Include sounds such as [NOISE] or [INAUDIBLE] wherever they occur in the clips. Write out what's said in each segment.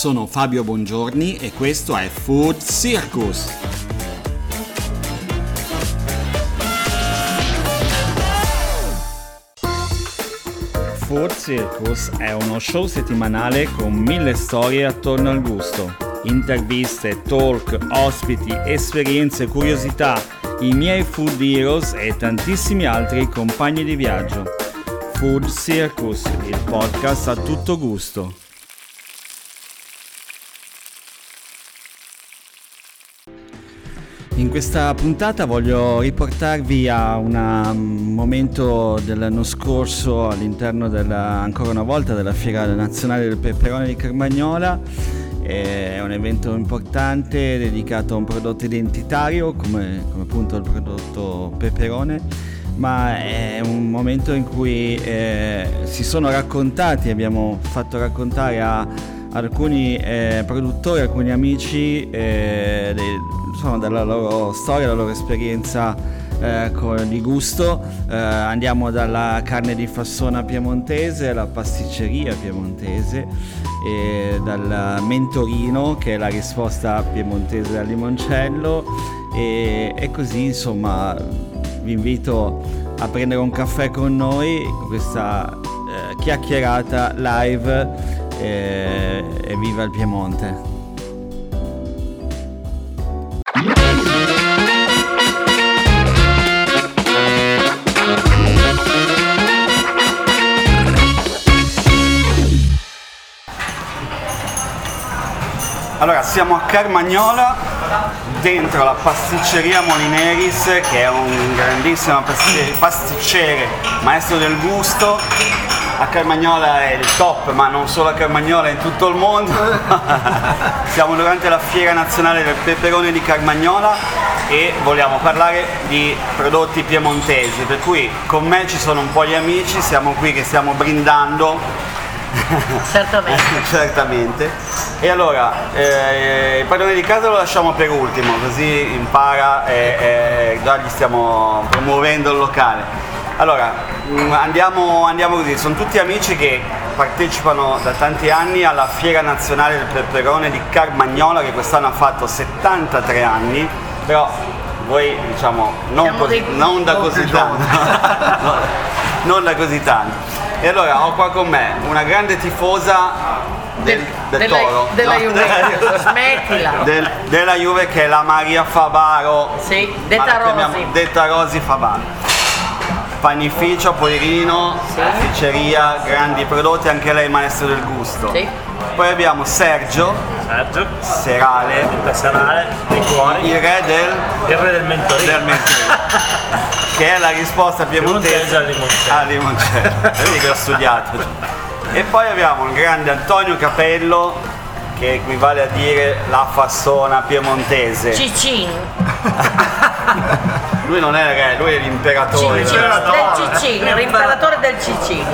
sono Fabio Bongiorni e questo è Food Circus. Food Circus è uno show settimanale con mille storie attorno al gusto. Interviste, talk, ospiti, esperienze, curiosità, i miei food heroes e tantissimi altri compagni di viaggio. Food Circus, il podcast a tutto gusto. In questa puntata voglio riportarvi a un momento dell'anno scorso all'interno della, ancora una volta della Fiera Nazionale del Peperone di Carmagnola. È un evento importante dedicato a un prodotto identitario come, come appunto il prodotto peperone, ma è un momento in cui eh, si sono raccontati, abbiamo fatto raccontare a alcuni eh, produttori, alcuni amici eh, insomma, della loro storia, della loro esperienza eh, con, di gusto. Eh, andiamo dalla carne di fassona piemontese alla pasticceria piemontese e dal mentorino che è la risposta piemontese al limoncello e, e così insomma vi invito a prendere un caffè con noi questa eh, chiacchierata live e, e viva il Piemonte. Allora, siamo a Carmagnola, dentro la pasticceria Molineris, che è un grandissimo pasticcere, maestro del gusto. A Carmagnola è il top, ma non solo a Carmagnola, in tutto il mondo. [LAUGHS] siamo durante la Fiera Nazionale del Peperone di Carmagnola e vogliamo parlare di prodotti piemontesi, per cui con me ci sono un po' gli amici, siamo qui che stiamo brindando [LAUGHS] Certamente. [LAUGHS] Certamente. E allora, eh, il padrone di casa lo lasciamo per ultimo, così impara e, e già gli stiamo promuovendo il locale. Allora, mm, andiamo, andiamo così, sono tutti amici che partecipano da tanti anni alla Fiera Nazionale del Peperone di Carmagnola che quest'anno ha fatto 73 anni, però voi diciamo non, così, [LAUGHS] non da così tanto. non da così tanto. E allora ho qua con me una grande tifosa del, del della, Toro. Della no? Juve, [LAUGHS] smettila. Del, della Juve che è la Maria Fabaro. Sì, detta Rosi. Detta Rosi Fabaro. Panificio, Poirino, sì. pasticceria, grandi prodotti, anche lei maestro del gusto. Sì. Poi abbiamo Sergio, Sergio. Serale, il Serale, il re del, il re del. Del mentorino. [LAUGHS] che è la risposta piemontese al limoncello. Limoncello. Vedi [LAUGHS] che ho studiato. E poi abbiamo il grande Antonio Capello che equivale a dire la fassona piemontese. Cicin. [LAUGHS] lui non è il re, lui è l'imperatore. Cicin, del Cicin, l'imperatore del Cicin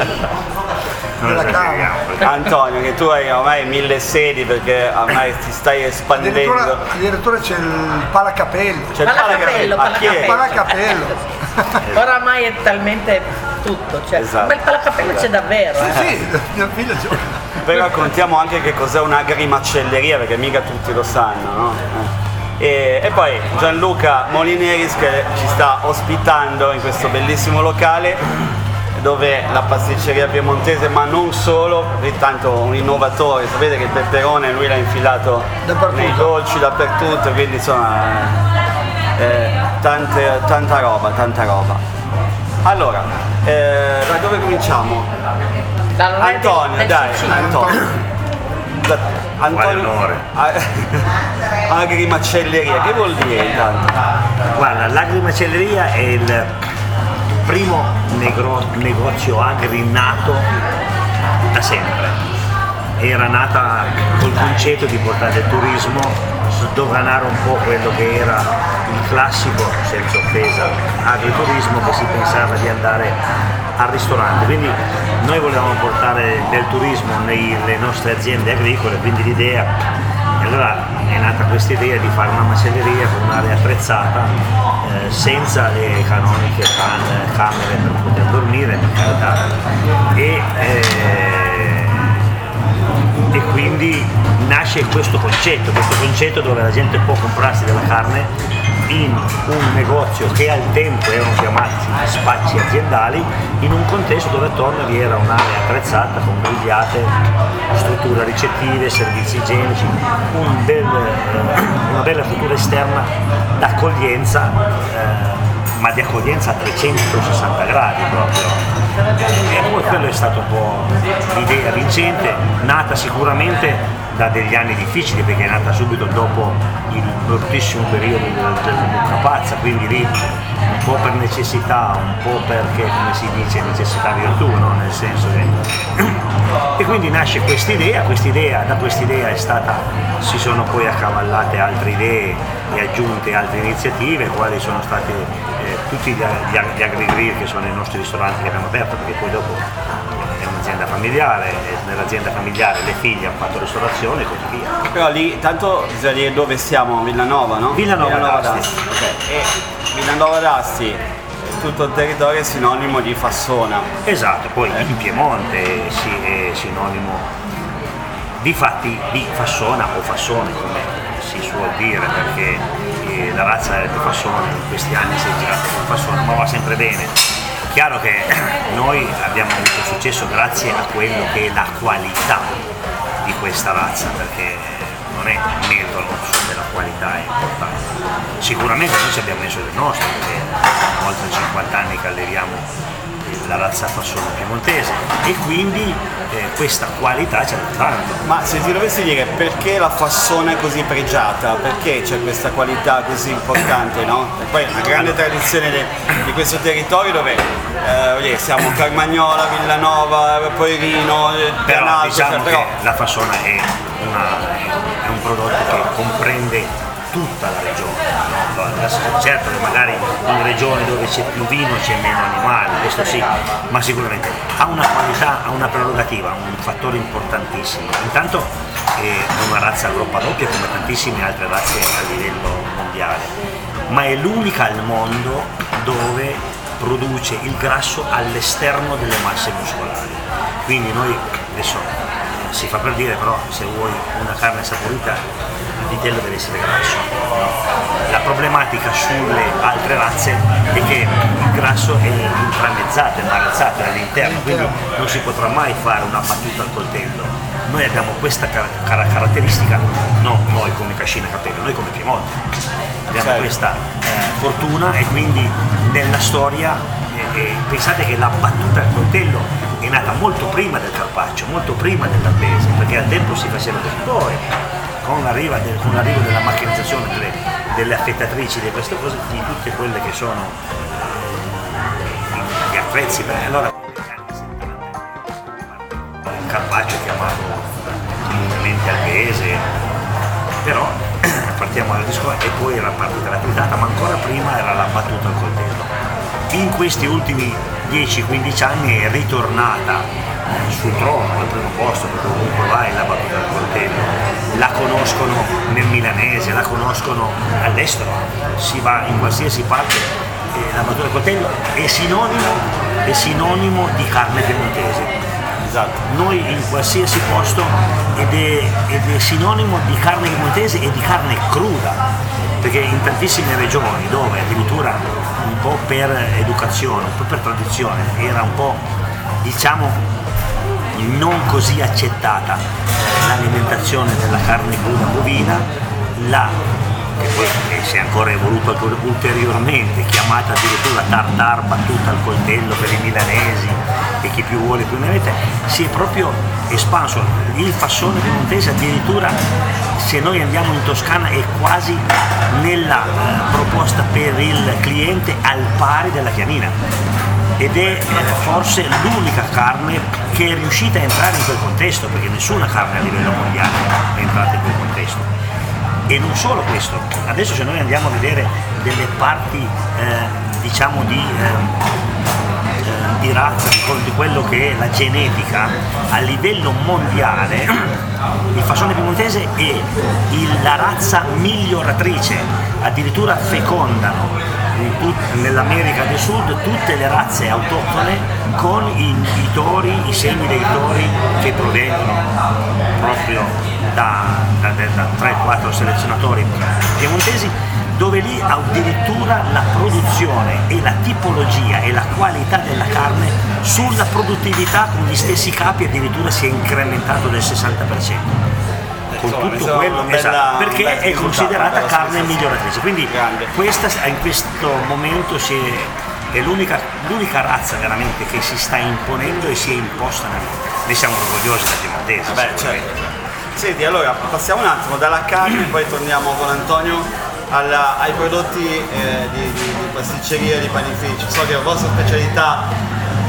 della Camera. Antonio, che tu hai ormai mille sedi perché ormai ti stai espandendo. Addirittura, addirittura c'è il palacapello. C'è il palacapello, palacapello. palacapello. [LAUGHS] Oramai è talmente tutto, cioè, esatto. ma il palacapello esatto. c'è davvero. Eh. Sì, sì, mia figlia gioca. Poi raccontiamo anche che cos'è un'agrimacelleria, perché mica tutti lo sanno, no? E, e, poi Gianluca Molineris che ci sta ospitando in questo bellissimo locale dove la pasticceria piemontese, ma non solo, è tanto un innovatore, sapete che il peperone lui l'ha infilato nei dolci dappertutto, quindi insomma eh, tante, tanta roba, tanta roba. Allora, eh, da dove cominciamo? Antonio, dai, Antonio. Antonio agrimacelleria, [LAUGHS] che vuol dire intanto? Guarda, l'agrimacelleria è il primo negro, negozio agri nato da sempre. Era nata col concetto di portare il turismo, sdoganare un po' quello che era il classico, senza offesa, agriturismo che si pensava di andare al ristorante. Quindi noi volevamo portare del turismo nelle nostre aziende agricole, quindi l'idea, allora è nata questa idea di fare una macelleria con un'area attrezzata eh, senza le canoniche can, camere per poter dormire per carità. E, eh, e quindi nasce questo concetto, questo concetto dove la gente può comprarsi della carne in un negozio che al tempo erano chiamati spacci aziendali, in un contesto dove attorno vi era un'area attrezzata con grigliate, strutture ricettive, servizi igienici, un bel, eh, una bella struttura esterna d'accoglienza, eh, ma di accoglienza a 360 gradi proprio. E poi quello è stato un po' l'idea vincente, nata sicuramente da degli anni difficili perché è nata subito dopo il bruttissimo periodo del, del Mucca Pazza, quindi lì un po' per necessità, un po' perché come si dice necessità virtù, no? nel senso che... [CLEARS THROAT] E quindi nasce quest'idea, quest'idea, da quest'idea è stata, si sono poi accavallate altre idee e aggiunte altre iniziative, quali sono state eh, tutti gli, gli, gli agri che sono i nostri ristoranti che abbiamo aperto, perché poi dopo un'azienda familiare, nell'azienda familiare le figlie hanno fatto ristorazione e così via. Però lì tanto bisogna dire dove siamo, Villanova, no? Villanova, Villanova d'Asti. Okay. E Villanova d'Asti tutto il territorio è sinonimo di Fassona. Esatto, poi eh. in Piemonte sì, è sinonimo di fatti di Fassona o Fassone come si suol dire perché la razza di Fassone in questi anni si è girata con Fassone ma va sempre bene chiaro che [CLEARS THROAT] noi abbiamo avuto successo grazie a quello che è la qualità di questa razza, perché non è metodo della qualità è importante. Sicuramente noi ci abbiamo messo del nostro, perché oltre 50 anni che alleriamo la razza fassone piemontese e quindi eh, questa qualità c'è tanto. Ma se ti dovessi dire perché la fassone è così pregiata, perché c'è questa qualità così importante, no? E poi una grande tradizione de, di questo territorio dove eh, siamo Carmagnola, Villanova, Poirino, eh, però Pianalto, diciamo cioè, però... la fassona è, una, è un prodotto che comprende tutta la regione. No? Certo che magari in regioni dove c'è più vino c'è meno animali, questo sì, ma sicuramente ha una qualità, ha una prerogativa, un fattore importantissimo. Intanto è una razza groppa doppia come tantissime altre razze a livello mondiale, ma è l'unica al mondo dove produce il grasso all'esterno delle masse muscolari. Quindi noi adesso si fa per dire però se vuoi una carne saporita vitello deve essere grasso. La problematica sulle altre razze è che il grasso è intramezzato, è marezzato all'interno, quindi non si potrà mai fare una battuta al coltello. Noi abbiamo questa car- car- caratteristica, non noi come Cascina Capello, noi come Piemonte. Abbiamo certo. questa eh, fortuna e quindi nella storia eh, eh, pensate che la battuta al coltello è nata molto prima del carpaccio, molto prima dell'albese, perché al tempo si faceva così. Poi con l'arrivo, del, con l'arrivo della macchinizzazione delle, delle, affettatrici di queste cose, di tutte quelle che sono eh, gli attrezzi, beh, allora carpaccio chiamato comunemente albese, però partiamo dal disco e poi era partita la tritata, ma ancora prima era la battuta al coltello. In questi ultimi 10-15 anni è ritornata sul trono, al primo posto, perché ovunque vai la battuta del coltello, la conoscono nel milanese, la conoscono all'estero, si va in qualsiasi parte, eh, la battuta del coltello è sinonimo, è sinonimo di carne piemontese. Esatto. Noi in qualsiasi posto ed è, ed è sinonimo di carne piemontese e di carne cruda, perché in tantissime regioni dove addirittura un po' per educazione, un po' per tradizione, era un po' diciamo non così accettata l'alimentazione della carne cruda bovina, la, che poi si è ancora evoluta ulteriormente, chiamata addirittura tartar battuta al coltello per i milanesi e chi più vuole più ne avete, si è proprio espanso. Il fassone piemontese addirittura se noi andiamo in Toscana è quasi nella proposta per il cliente al pari della chianina ed è forse l'unica carne che è riuscita a entrare in quel contesto, perché nessuna carne a livello mondiale è entrata in quel contesto. E non solo questo, adesso se noi andiamo a vedere delle parti eh, diciamo di, eh, eh di razza, di quello che è la genetica, a livello mondiale il fasone piemontese è il, la razza miglioratrice, addirittura fecondano tut- nell'America del Sud tutte le razze autoctone con i, i tori, i semi dei tori che provengono proprio da, da, da 3-4 selezionatori piemontesi dove lì addirittura la produzione e la tipologia e la qualità della carne sulla produttività con gli stessi capi addirittura si è incrementato del 60% con Insomma, tutto quello bella- esatto, un perché è considerata bella carne miglioratrice quindi Grande. questa in questo momento si è, è l'unica, l'unica razza veramente che si sta imponendo e si è imposta nel mondo noi siamo orgogliosi da piemontesi Beh, certo. Senti, allora passiamo un attimo dalla carne, poi torniamo con Antonio alla- ai prodotti eh, di, di- di pasticceria, di panificio. So che la vostra specialità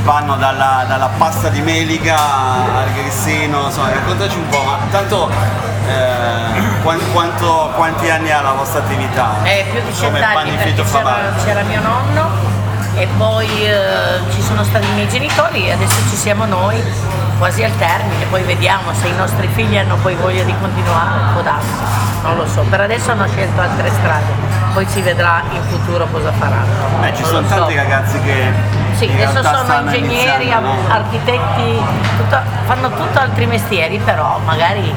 vanno dalla, dalla pasta di melica al grissino, insomma, raccontaci un po', ma tanto eh, quan- quanto- quanti anni ha la vostra attività? Eh, più di cent'anni perché c'era, c'era mio nonno e poi eh, ci sono stati i miei genitori e adesso ci siamo noi quasi al termine, poi vediamo se i nostri figli hanno poi voglia di continuare, può darsi, non lo so, per adesso hanno scelto altre strade, poi si vedrà in futuro cosa faranno. Eh, ci Non sono lo so. tanti ragazzi che Sì, in adesso sono ingegneri, iniziando, no? architetti, tutto- fanno tutto altri mestieri, però magari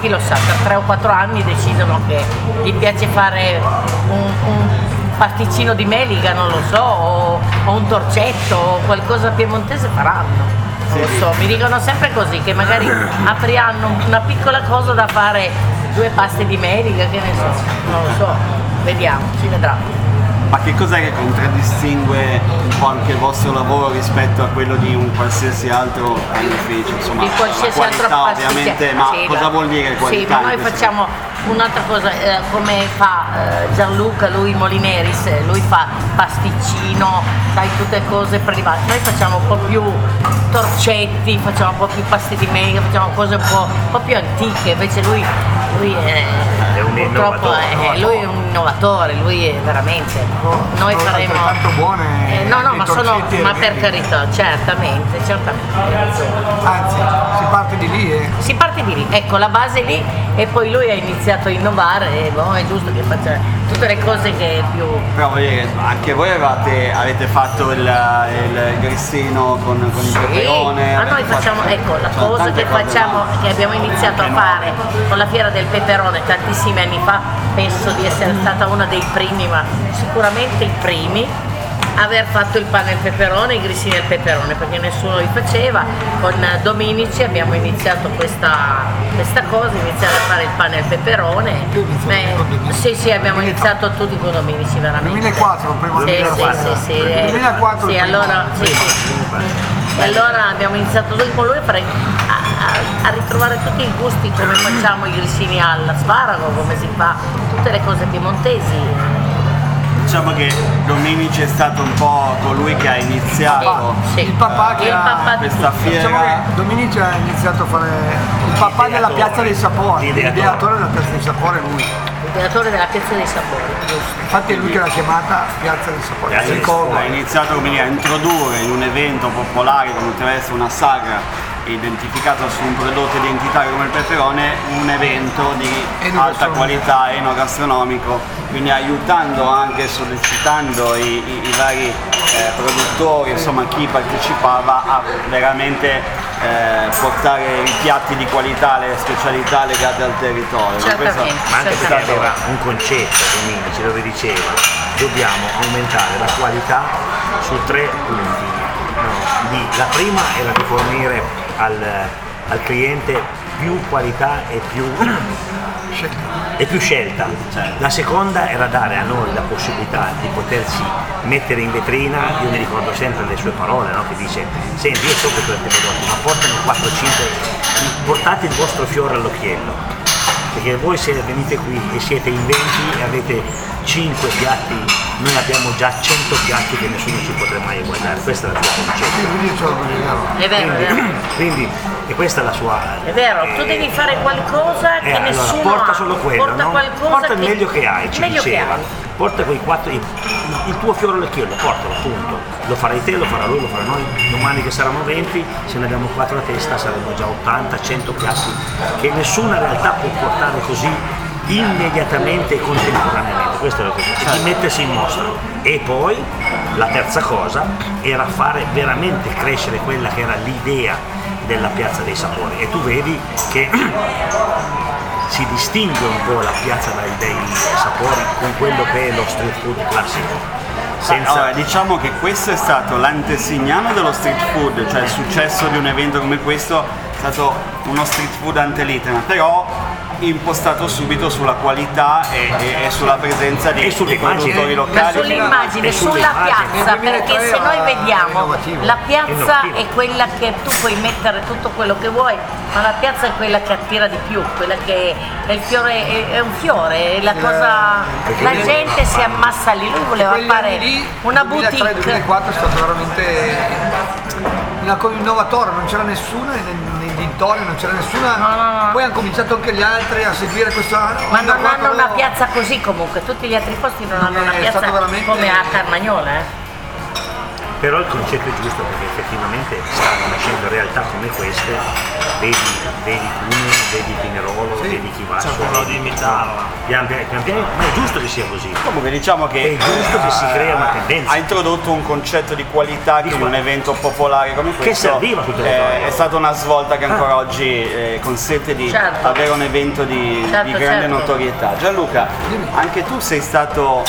chi lo sa, per 3 o 4 anni decidono che gli piace fare un, un pasticcino di melica, non lo so, o, o un torcetto o qualcosa piemontese faranno. Non lo so, mi dicono sempre così, che magari [CLEARS THROAT] apriranno una piccola cosa da fare due paste di melica, che ne so, non lo so, vediamo, si vedrà. Ma che cos'è che contraddistingue un po' anche il vostro lavoro rispetto a quello di un qualsiasi altro panificio? Insomma, di qualsiasi altro qualità pasticcio- ovviamente, ma Sì, cosa vuol dire Sì, qualità? ma in noi facciamo un'altra cosa, eh, come fa eh, Gianluca, lui Molineris, eh, lui fa pasticcino, sai, tutte cose private. Noi facciamo un po' più torcetti, facciamo un po' più pasti di mega, facciamo cose un po', un po' più antiche, invece lui, lui è, È un purtroppo innovatore. è- lui è un innovatore, lui è veramente. Noi Sono faremo. altrettanto buone Eh, no, no, i ma sono. Ma per carità, certamente, certamente. Anzi, si parte di lì e Si parte di lì, ecco la base lì e poi lui ha iniziato a innovare e boh, è giusto che faccia tutte le cose che più... Però voglio dire, anche voi avevate, avete fatto il, il grissino con, con il peperone. ma noi facciamo, fatto- ecco, la cosa che facciamo, nuove. che abbiamo iniziato a Anche fare con la fiera del peperone tantissimi anni fa, penso di essere stata una dei primi, ma sicuramente i primi, aver fatto il pane al peperone, i grissini al peperone, perché nessuno li faceva. Con Dominici abbiamo iniziato questa, questa cosa, iniziare a fare il pane al peperone. Tu Beh, con sì, sì, abbiamo iniziato tutti con Dominici, veramente. 2004, prima Sì, 2004. sì, sì, sì, eh, 2004 sì, primo. allora, sì, sì. E allora abbiamo iniziato tutti con lui a, fare- a- ritrovare tutti i gusti, come facciamo i grissini all'asparago, come si fa tutte le cose piemontesi. Diciamo che Dominici è stato un po' colui che ha iniziato Sì. Il papà che Il ha- papà questa fiera. Diciamo che Dominici ha iniziato a fare il papà della piazza dei sapori, L'ideatore. l'ideatore della piazza dei sapori lui. L'ideatore della piazza dei sapori, giusto. Infatti è lui che l'ha chiamata piazza dei sapori. Ha iniziato come dire, a introdurre in un evento popolare come deve essere una sagra identificato su un prodotto identitario come il peperone un evento di alta qualità enogastronomico quindi aiutando anche sollecitando i, i- i vari eh, produttori insomma chi partecipava a veramente eh, portare i piatti di qualità le specialità legate al territorio Certamente. ma anche perché Certamente. aveva un concetto Dominici dove diceva dobbiamo aumentare la qualità su tre punti no, di- la prima era di fornire al, al cliente più qualità e più, e più scelta. La seconda era dare a noi la possibilità di poterci mettere in vetrina. Io mi ricordo sempre le sue parole no, che dice senti io so che tu avete prodotti ma portami 4-5 portate il vostro fiore all'occhiello. Perché voi se venite qui e siete in 20 e avete 5 piatti, noi abbiamo già 100 piatti che nessuno ci potrà mai guardare, questo è ce lo vogliamo. È vero, è vero. Quindi, e questa è la sua... È vero, tu eh, devi fare qualcosa che eh, allora, nessuno porta ha. solo quello, porta no? qualcosa porta il che- meglio che hai, ci che diceva. hai. Porta quei quattro, il, il tuo fiore all'occhiello, portalo appunto. Lo farai te, lo farà lui, lo farà noi. Domani che saranno 20, se ne abbiamo 4 a testa saranno già 80, 100 piatti che nessuna realtà può portare così immediatamente e contemporaneamente, questo è lo che e di mettersi in mostra. E poi la terza cosa era fare veramente crescere quella che era l'idea della piazza dei sapori. E tu vedi che [CLEARS THROAT] si distingue un po' la piazza dei, dei sapori con quello che è lo street food classico. Senza, Allora, diciamo che questo è stato l'antesignano dello street food, cioè il successo di un evento come questo è stato uno street food antelitema, però impostato subito sulla qualità e, e- e sulla presenza di, sulle di produttori immagini. Ma locali. sull'immagine, E sulla piazza, Nel 2003 perché se noi vediamo la piazza Innovativo. è quella che tu puoi mettere tutto quello che vuoi, ma la piazza è quella che attira di più, quella che è il fiore, è, è un fiore, è la cosa. perché La gente si ammassa lì, lui voleva fare una 2003-2004 boutique. è stato veramente una cosa innovatore, non c'era nessuno dintorni, non c'era nessuna. No, no, no. Poi hanno cominciato anche gli altri a seguire questa. Ma non hanno una piazza così comunque, tutti gli altri posti non hanno una piazza come a Carmagnola. Eh. Però il concetto è giusto perché effettivamente stanno nascendo realtà come queste, vedi, vedi Cuneo, vedi Pinerolo, vedi Chivasso, Cercano di imitarla. pian piano, pian piano, ma è giusto che sia così. Comunque diciamo che È giusto che si crea una tendenza. ha introdotto un concetto di qualità che in un evento popolare come questo serviva sul eh, è stata una svolta che ancora oggi eh, consente di Certo. avere un evento di, Certo, di grande certo. notorietà. Gianluca, anche tu sei stato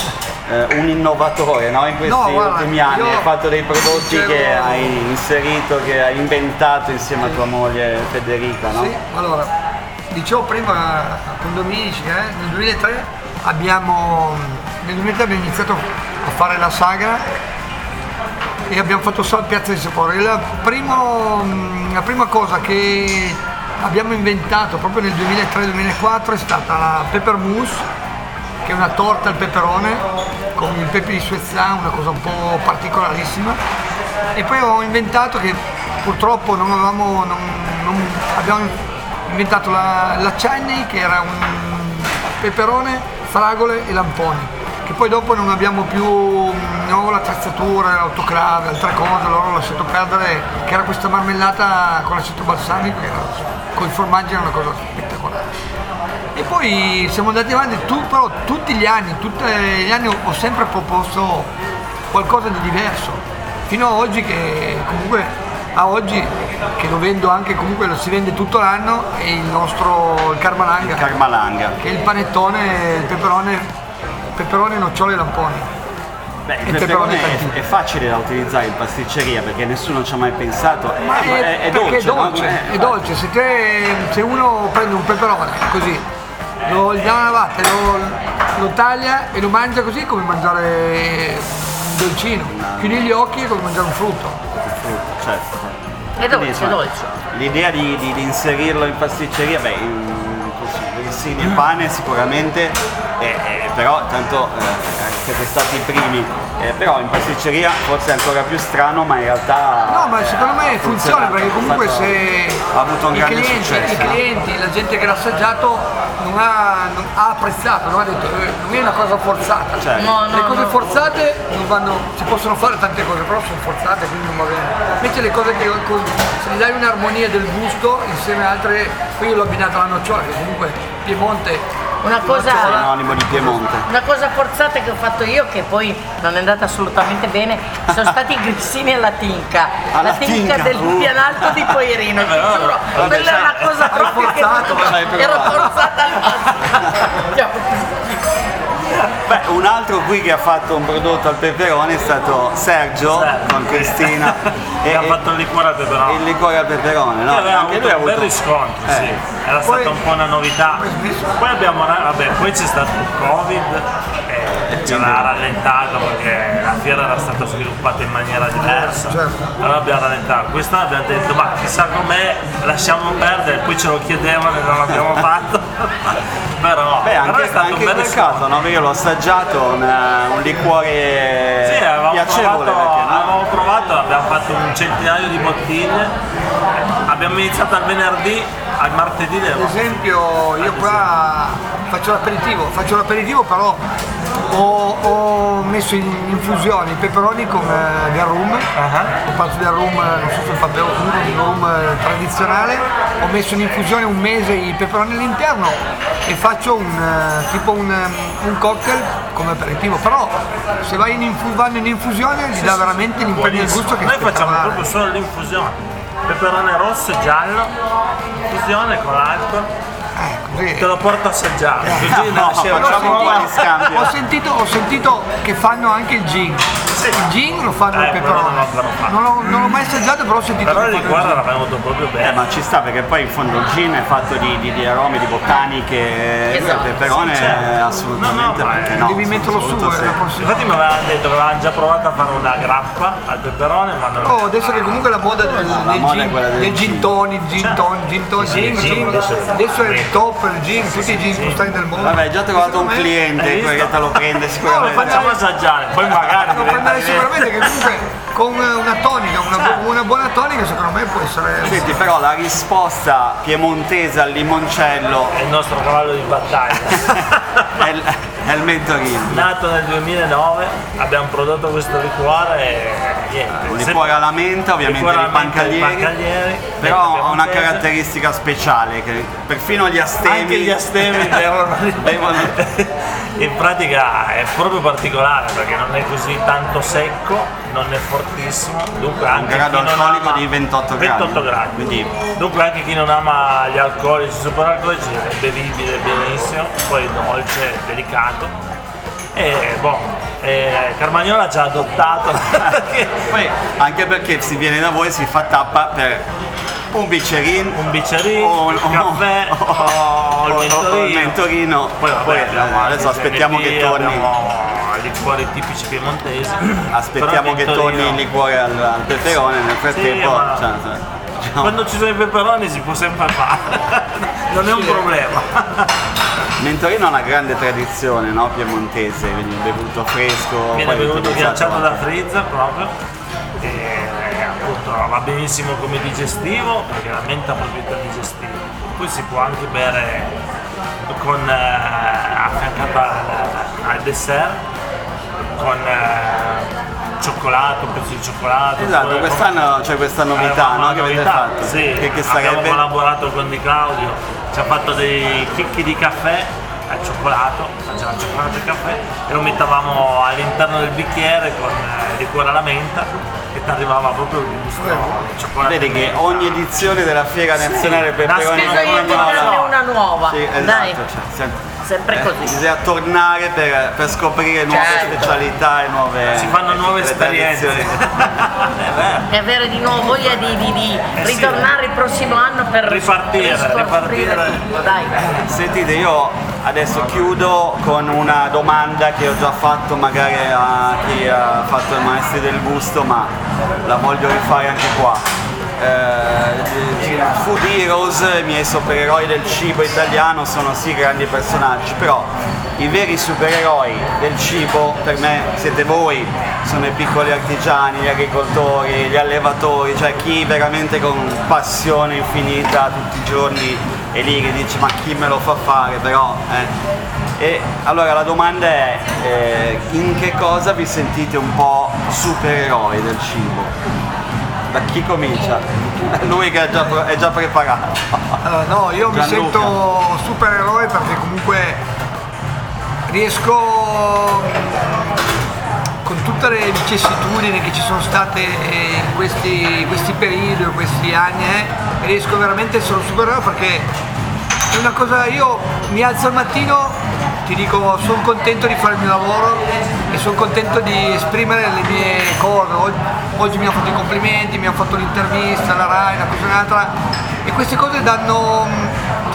eh, un innovatore no? in questi No, guarda, ultimi anni, hai fatto dei prodotti dicevo- che hai inserito, che hai inventato insieme a tua moglie Federica, no? Sì, allora, dicevo prima con Dominici, eh, nel 2003 abbiamo, nel 2003 abbiamo iniziato a fare la sagra e abbiamo fatto solo Piazza di Sapore. Il primo- la prima cosa che abbiamo inventato proprio nel 2003-2004 è stata la pepper mousse, che è una torta al peperone con il pepe di Suezzan, una cosa un po' particolarissima. E poi ho inventato che purtroppo non avevamo, non- non- abbiamo inventato la, la chutney che era un peperone, fragole e lamponi. Che poi dopo non abbiamo più avevo l'attrezzatura, l'autoclave, altre cose, allora ho lasciato perdere, che era questa marmellata con l'aceto balsamico, con i formaggi era una cosa. E poi siamo andati avanti, tu, però tutti gli anni, tutti gli anni ho, sempre proposto qualcosa di diverso, fino a oggi che comunque a oggi che lo vendo anche comunque lo si vende tutto l'anno è il nostro il Carmalanga, Carmalanga. che è il panettone, il peperone, peperone, nocciole e lamponi. Beh, il Il peperone è, facile da utilizzare in pasticceria perché nessuno ci ha mai pensato. Ma Eh, è, è, dolce, è dolce, no? Eh, è dolce. Se, te- se uno prende un peperone così, lo gli dà una vatta, lo, lo taglia e lo mangia così come mangiare un dolcino. Chiudi gli occhi come mangiare un frutto. frutto, certo. È dolce, Quindi, è dolce. L'idea di, di- di inserirlo in pasticceria, beh, in, così, grissini e pane sicuramente, eh, eh, però tanto eh, siete stati i primi, eh, però in pasticceria forse è ancora più strano, ma in realtà... No, ma eh, secondo me funziona perché comunque fatto- se ha avuto un i, grande clienti, successo. i no? clienti, la gente che l'ha assaggiato non ha, non ha apprezzato, non ha detto eh, non è una cosa forzata. Certo. No, no, le cose no. forzate non vanno, si possono fare tante cose, però sono forzate quindi non va bene. Invece le cose che con- se gli dai un'armonia del gusto insieme a altre, poi io l'ho abbinato alla nocciola, che comunque Piemonte Una cosa, Sinonimo di Piemonte. una cosa forzata che ho fatto io, che poi non è andata assolutamente bene, sono [LAUGHS] stati i grissini alla tinca. Alla la tinca, tinca? del Uh. pianalto di Poirino, [LAUGHS] ti giuro, quella è una cioè, cosa proprio che forzato, ma l'hai ero forzata al [LAUGHS] Beh, un altro qui che ha fatto un prodotto al peperone è stato Sergio Sergio. con Cristina [LAUGHS] E ha fatto il liquore al peperone. il liquore al peperone, no? Aveva Anche avuto lui ha un bel avuto riscontro, Eh. sì. Era Poi- stata un po' una novità. Poi abbiamo, vabbè, poi c'è stato il Covid e ci aveva rallentato perché la fiera era stata sviluppata in maniera diversa. Certo. Allora abbiamo rallentato. Quest'anno abbiamo detto ma chissà com'è, lasciamo perdere, poi ce lo chiedevano e non l'abbiamo [LAUGHS] fatto. [LAUGHS] però, Beh, però anche, è stato anche un bel riscontro. caso, no? Io l'ho assaggiato, un, un liquore Sì, piacevole provato, perché, no? avevamo provato, abbiamo fatto un centinaio di bottiglie, abbiamo iniziato al venerdì, al martedì Ad esempio io qua faccio l'aperitivo, faccio l'aperitivo però ho, ho messo in infusione i peperoni con eh, del rum, ho fatto del rum, eh, non so se fa bene uno, del rum eh, tradizionale, ho messo in infusione un mese i peperoni all'interno e faccio un, eh, tipo un, eh, un cocktail come aperitivo, però se vai in infu- vanno in infusione gli dà veramente l'impegno del gusto che Noi facciamo proprio solo l'infusione. Peperone rosso e giallo, infusione con l'alcol, Eh, così. te lo porto a assaggiare. Così No, nasce una- uguali scambio. ho, sentito, ho sentito che fanno anche il gin. Il gin lo fanno Eh, il peperone. non l'ho. Non l'ho, non l'ho mai assaggiato, però ho sentito Però liquore gin. era venuto proprio Eh, bene. ma ci sta perché poi in fondo il gin è fatto di, di- di aromi, di bottaniche, Esatto, il peperone sì, certo. assolutamente No, no, perché no. Devi metterlo su, sì. la. Infatti mi avevano detto che avevano già provato a fare una grappa al peperone, ma non Oh, adesso che comunque la moda del, del moda è gin, quella del del gin gin. tonic, gin tonic, gin tonic, Sì, sì, adesso è il top, il gin, tutti i gin postali del mondo. Vabbè, già trovato un Secondo me- cliente visto? te lo prende sicuramente. facciamo assaggiare, poi magari Lo diverso. sicuramente che comunque con una tonica, una, bu- una buona tonica secondo me può essere... Senti, però la risposta piemontese al limoncello È il nostro cavallo di battaglia. [LAUGHS] è il, è il mentorino. Nato nel 2009, abbiamo prodotto questo liquore e niente. Un se- liquore alla menta, ovviamente di pancaglieri, però ha una caratteristica speciale che perfino gli astemi Anche gli astemi [LAUGHS] bevono. bevono- [LAUGHS] In pratica è proprio particolare perché non è così tanto secco, non è fortissimo, dunque anche grado chi non ama- di 28 gradi. 28 gradi. Quindi- Dunque anche chi non ama gli alcolici, superalcolici è bevibile benissimo, poi dolce, delicato. E boh, eh, Carmagnola ci ha adottato [LAUGHS] Poi, anche perché si viene da voi e si fa tappa per un biccerino, un biccerino, o un caffè, o il o- o mentorino. il mentorino. Poi, vabbè, Poi, abbiamo adesso aspettiamo che torni. abbiamo liquori tipici piemontesi. [CLEARS THROAT] Aspettiamo che il torni il liquore al, al peperone, nel frattempo. ma- cioè, cioè, diciamo, Quando ci sono i peperoni si può sempre fare, [LAUGHS] non è un problema. Mentorino ha una grande tradizione no, piemontese, quindi bevuto fresco. Viene bevuto ghiacciato da freezer proprio. Va benissimo come digestivo perché la menta ha proprietà digestive. Poi si può anche bere con eh, affiancata al, al dessert con eh, cioccolato, un pezzo di cioccolato. Esatto, quest'anno c'è questa novità Avevamo no, una che avete novità, fatto. Sì, che, che abbiamo collaborato con Di Claudio, ci ha fatto dei chicchi di caffè al cioccolato, faceva cioccolato e caffè e lo mettevamo all'interno del bicchiere con eh, liquore alla menta ti arrivava proprio il gusto di cioccolato. Vedi e che ogni edizione della Fiera Nazionale Peperone Bisogna Bisogna Carmagnola. inventarne una nuova, Sì, esatto, dai, cioè, sempre- sempre eh, così. bisogna tornare per, per scoprire nuove Certo. specialità e nuove si fanno nuove esperienze. [LAUGHS] È vero. E avere di nuovo voglia di, di- di Eh sì. ritornare il prossimo anno per Ripartire, ripartire. dai. Sentite, io adesso chiudo con una domanda che ho già fatto magari a chi ha fatto i maestri del gusto, ma la voglio rifare anche qua. Eh, Food Heroes, i miei supereroi del cibo italiano, sono sì grandi personaggi, però i veri supereroi del cibo per me siete voi, sono i piccoli artigiani, gli agricoltori, gli allevatori, cioè chi veramente con passione infinita tutti i giorni è lì che dice ma chi me lo fa fare però eh. e allora la domanda è eh, in che cosa vi sentite un po' supereroi del cibo? Da chi comincia? [LAUGHS] Lui che è già, è già preparato. Allora, no, io mi Gianluca. sento supereroe perché comunque riesco con tutte le vicissitudini che ci sono state in questi, questi periodi, in questi anni, eh, riesco veramente a un supereroe perché è una cosa, io mi alzo al mattino, ti dico sono contento di fare il mio lavoro e sono contento di esprimere le mie cose. Oggi, oggi mi hanno fatto i complimenti, mi hanno fatto l'intervista, la RAI, una cosa un'altra e queste cose danno,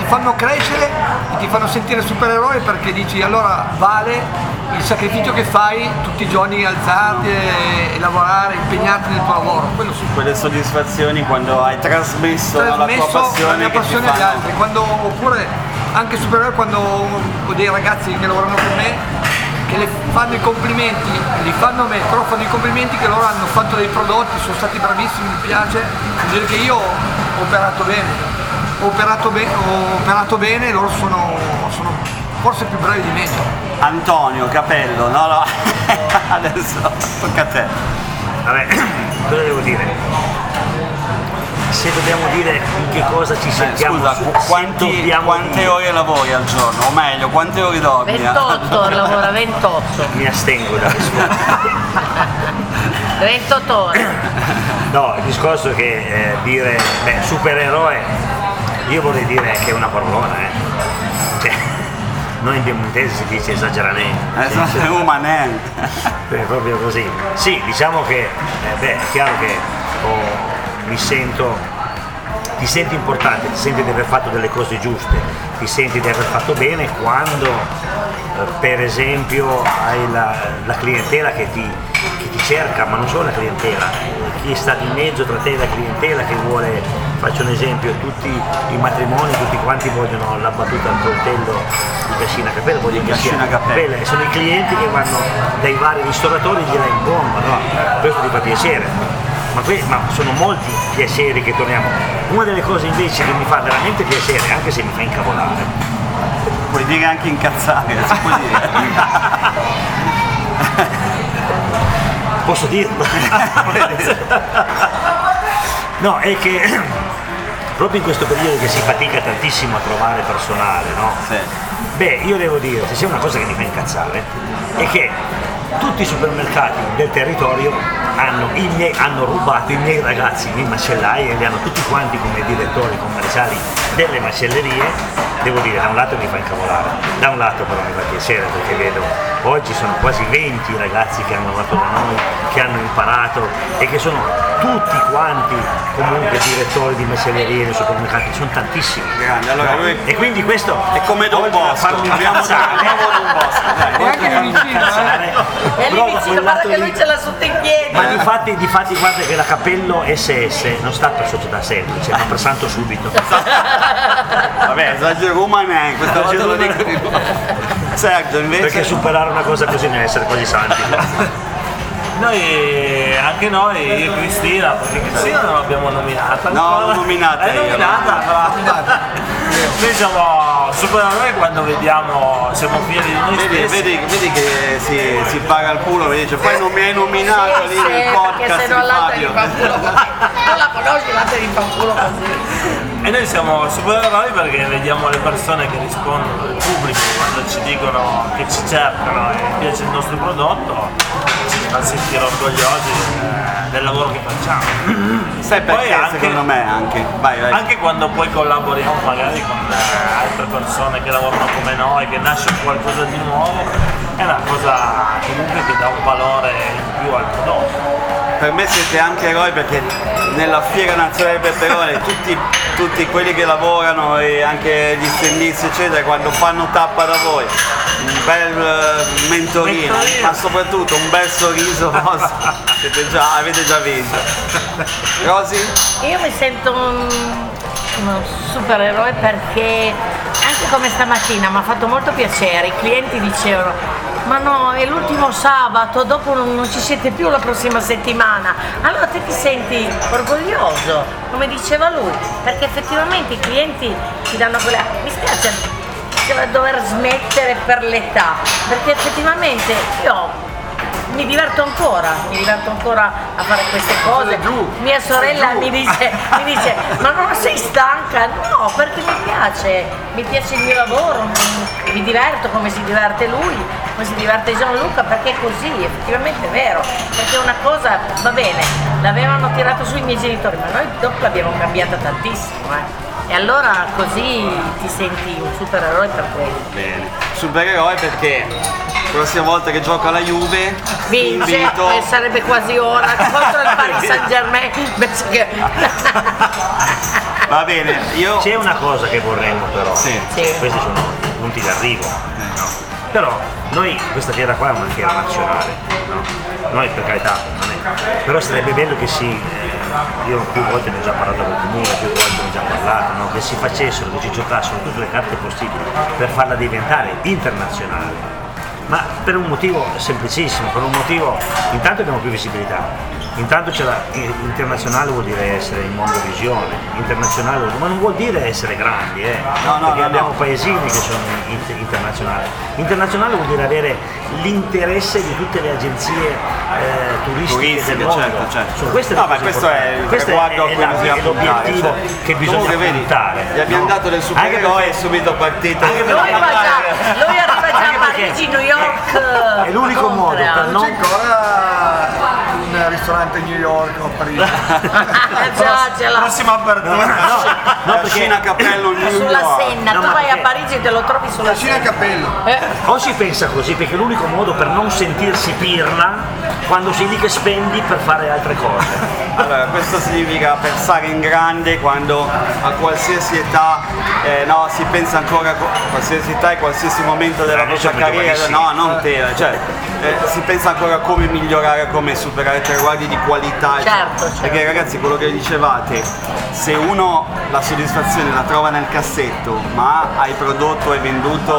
fanno crescere e ti fanno sentire supereroe perché dici allora vale il sacrificio che fai tutti i giorni alzarti e, e lavorare, impegnarti nel tuo lavoro. Quello sì. Quelle soddisfazioni quando hai trasmesso, no, la tua trasmesso passione, la mia passione agli altri, quando, oppure anche superiore quando ho dei ragazzi che lavorano con me che le fanno i complimenti, li fanno a me, però fanno i complimenti che loro hanno fatto dei prodotti, sono stati bravissimi, mi piace, vuol dire che io ho operato bene, ho operato, be- ho operato bene e loro sono, sono forse più bravi di me. Antonio Capello, no, no. [LAUGHS] Adesso tocca a te. Vabbè, [CLEARS THROAT] cosa devo dire? se dobbiamo dire in che cosa ci Eh, sentiamo, scusa, su- quanti- dobbiamo quante dire- ore lavori al giorno? O meglio, quante ore dormi? 28 [LAUGHS] lavora 28. mi astengo da rispondere. 28 ore. No, il discorso è che eh, dire beh, supereroe, io vorrei dire che è una parolona, eh. Cioè, [LAUGHS] noi in piemontese si dice esageramento. Eh, dice- sono umanente. [LAUGHS] è proprio così. Sì, diciamo che eh, beh, è chiaro che oh, mi sento ti senti importante, ti senti di aver fatto delle cose giuste, ti senti di aver fatto bene quando eh, per esempio hai la, la clientela che ti, che ti cerca, ma non solo la clientela, chi è stato in mezzo tra te e la clientela che vuole, faccio un esempio, tutti i matrimoni, tutti quanti vogliono la battuta al coltello di Cascina Capella, vogliono Capella. bella, e sono i clienti che vanno dai vari ristoratori e gliela impongono, no? questo ti fa piacere. Ma, que- ma sono molti piaceri che torniamo. Una delle cose invece che mi fa veramente piacere, anche se mi fa incavolare, Puoi dire anche incazzare, si può dire. [LAUGHS] posso dirlo? no, è che proprio in questo periodo che si fatica tantissimo a trovare personale, no? Sì. Beh, io devo dire, se c'è una cosa che mi fa incazzare, è che tutti i supermercati del territorio hanno, i miei- hanno rubato i miei ragazzi di macellai e li hanno tutti quanti come direttori commerciali delle macellerie. Devo dire, da un lato mi fa incavolare, da un lato però mi fa piacere perché vedo oggi sono quasi 20 i ragazzi che hanno lavorato da noi, che hanno imparato e che sono tutti quanti comunque direttori di macellerie nei supermercati, sono tantissimi. Grande, allora No? lui- E quindi questo È come Don Bosco, farmi abbiamo incazzare, trovato Don Bosco, dai. E lì eh? Quel guarda che lì. lui ce l'ha sotto in piedi. Ma difatti, difatti guarda che la cappello SS non sta per società semplice, ma per santo subito. [LAUGHS] Vabbè, esagero umane, questa volta lo dico di nuovo. Sergio invece... Perché superare una cosa così deve essere quasi santi. Noi, anche noi, io e Cristina, perché Cristina non l'abbiamo nominata. No, l'ho nominata io. nominata, però. Noi siamo supereroi quando vediamo, siamo fieri di noi Vedi, stessi. vedi, vedi che si, si paga il culo e dice poi non mi hai nominato Sì, lì sì, nel podcast se di no l'altra Fabio. Non la conosci, l'altra gli fa culo così. E noi siamo supereroi perché vediamo le persone che rispondono, il pubblico, quando ci dicono che ci cercano e piace il nostro prodotto, ci fa sentire orgogliosi eh, del lavoro che facciamo. Sai perché anche- secondo me anche? Vai, vai. Anche quando poi collaboriamo magari con eh, altre persone che lavorano come noi, che nasce qualcosa di nuovo, è una cosa comunque che dà un valore in più al prodotto. Per me siete anche eroi perché nella fiera nazionale del peperone tutti, tutti quelli che lavorano e anche gli stendisti eccetera quando fanno tappa da voi un bel eh, mentorino, Mentorino. ma soprattutto un bel sorriso vostro, [LAUGHS] siete già, avete già vinto. Rosy? Io mi sento un, uno supereroe perché anche come stamattina mi ha fatto molto piacere, i clienti dicevano ma no, è l'ultimo sabato, dopo non, ci siete più la prossima settimana. Allora te ti senti orgoglioso, come diceva lui, perché effettivamente i clienti ti danno quella... Mi spiace dover smettere per l'età, perché effettivamente io mi diverto ancora, mi diverto ancora a fare queste cose. Mia sorella mi dice, mi dice, ma non sei stanca? No, perché mi piace, mi piace il mio lavoro, mi, mi diverto come si diverte lui, come si diverte Gianluca, perché è così, effettivamente è vero, perché una cosa va bene, l'avevano tirato su i miei genitori, ma noi dopo l'abbiamo cambiata tantissimo. eh. E allora così ti senti un supereroe per quello. Bene. Supereroe perché prossima volta che gioco alla Juve Vince invito e sarebbe quasi ora [LAUGHS] contro il Paris Saint Germain invece che Va bene, io C'è una cosa che vorremmo però, Sì. Sì. questi sono i punti d'arrivo, no? però noi questa fiera qua è una fiera nazionale, no? noi per carità, non è- però sarebbe bello che si, eh, io più volte ne ho già parlato con il comune, più volte ne ho già parlato, no? che si facessero, che ci giocassero tutte le carte possibili per farla diventare internazionale. Ma per un motivo semplicissimo, per un motivo, intanto abbiamo più visibilità, Intanto c'è la eh, internazionale vuol dire essere in mondovisione, internazionale vuol- ma non vuol dire essere grandi, eh. No, no, perché no, abbiamo paesini che sono in- internazionali. Internazionale vuol dire avere l'interesse di tutte le agenzie eh, turistiche, Turistiche, del mondo. certo, certo. Sono queste No, ma questo è il Questo traguardo a è, la- bisogna è l'obiettivo puntare, cioè. che bisogna Comunque, vedi, puntare. Gli abbiamo dato del supereroe e subito partito. Anche perché- va già, Parigi, New York. è l'unico modo per Non non- c'è ancora un ristorante a New York o a Parigi. Eh, già, ce l'ha. Prossima apertura. No, La perché Scina Cappello New Sulla York. Senna, No, tu ma vai a perché- Parigi e te lo trovi sulla Cina Senna. a cappello. Eh, O si pensa così perché è l'unico modo per non sentirsi pirla quando sei lì che spendi per fare altre cose. Allora, questo significa pensare in grande quando a qualsiasi età eh, no, si pensa ancora a qualsiasi età e qualsiasi momento della Eh, noi propria siamo carriera, giovanissimi. no, non te, cioè eh, si pensa ancora a come migliorare, come superare traguardi di qualità. Certo, certo. Perché ragazzi, quello che dicevate, se uno la soddisfazione la trova nel cassetto, ma hai prodotto e venduto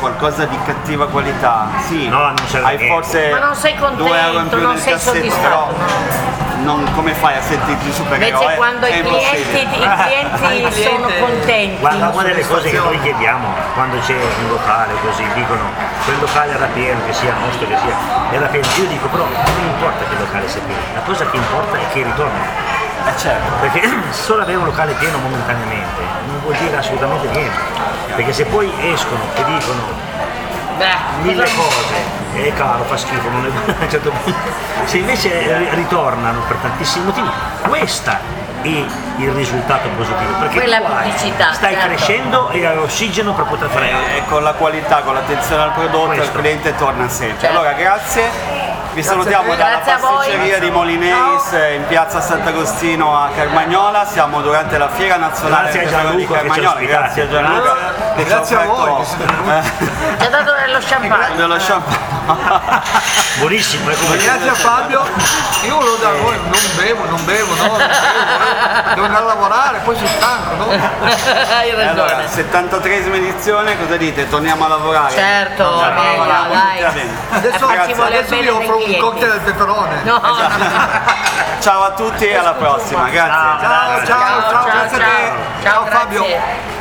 qualcosa di cattiva qualità, sì, No, non hai forse Ma non sei 2 euro in contento, più non nel sei cassetto, soddisfatto, però no. non- come fai a sentirti supereroe? Invece quando È i [LAUGHS] clienti, impossibile. i clienti sono contenti. Guarda, una delle cose che noi chiediamo quando c'è un locale così, dicono quel locale era pieno, che sia nostro che sia, era pieno. Io dico però non importa che il locale sia pieno, la cosa che importa è che ritornano. Eh certo. Perché [CLEARS THROAT] solo avere un locale pieno momentaneamente non vuol dire assolutamente niente. Perché se poi escono e dicono Beh, mille cose, è caro, fa schifo, non è [LAUGHS] a un certo punto. Se invece ri- ritornano per tantissimi motivi, questa è il risultato positivo. Perché Quella pubblicità, stai certo. crescendo e hai ossigeno per poter fare. E e con la qualità, con l'attenzione al prodotto, Questo. il cliente torna sempre. Certo. Allora, grazie. Vi salutiamo dalla Grazie pasticceria di Molineis in piazza Sant'Agostino a Carmagnola. Siamo durante la Fiera Nazionale Grazie a di Carmagnola. Grazie a Gianluca. che ci Grazie ha a voi offerto. Ci ha dato dello champagne. dello champagne. Buonissimo, è come Grazie a Fabio, io volevo da voi, non bevo, non bevo, no, non bevo, eh. devo andare a lavorare, poi sono stanco, no? [LAUGHS] Hai E allora, ragione. 73esima edizione, cosa dite? Torniamo a lavorare? Certo, Dai, venga, dai. Adesso, voler adesso vi offro clienti. cocktail al peperone. No, no. [LAUGHS] Ciao a tutti e alla prossima, grazie. Ciao, Ciao, ciao, ciao, Ciao, grazie a te. ciao, Ciao Fabio. grazie.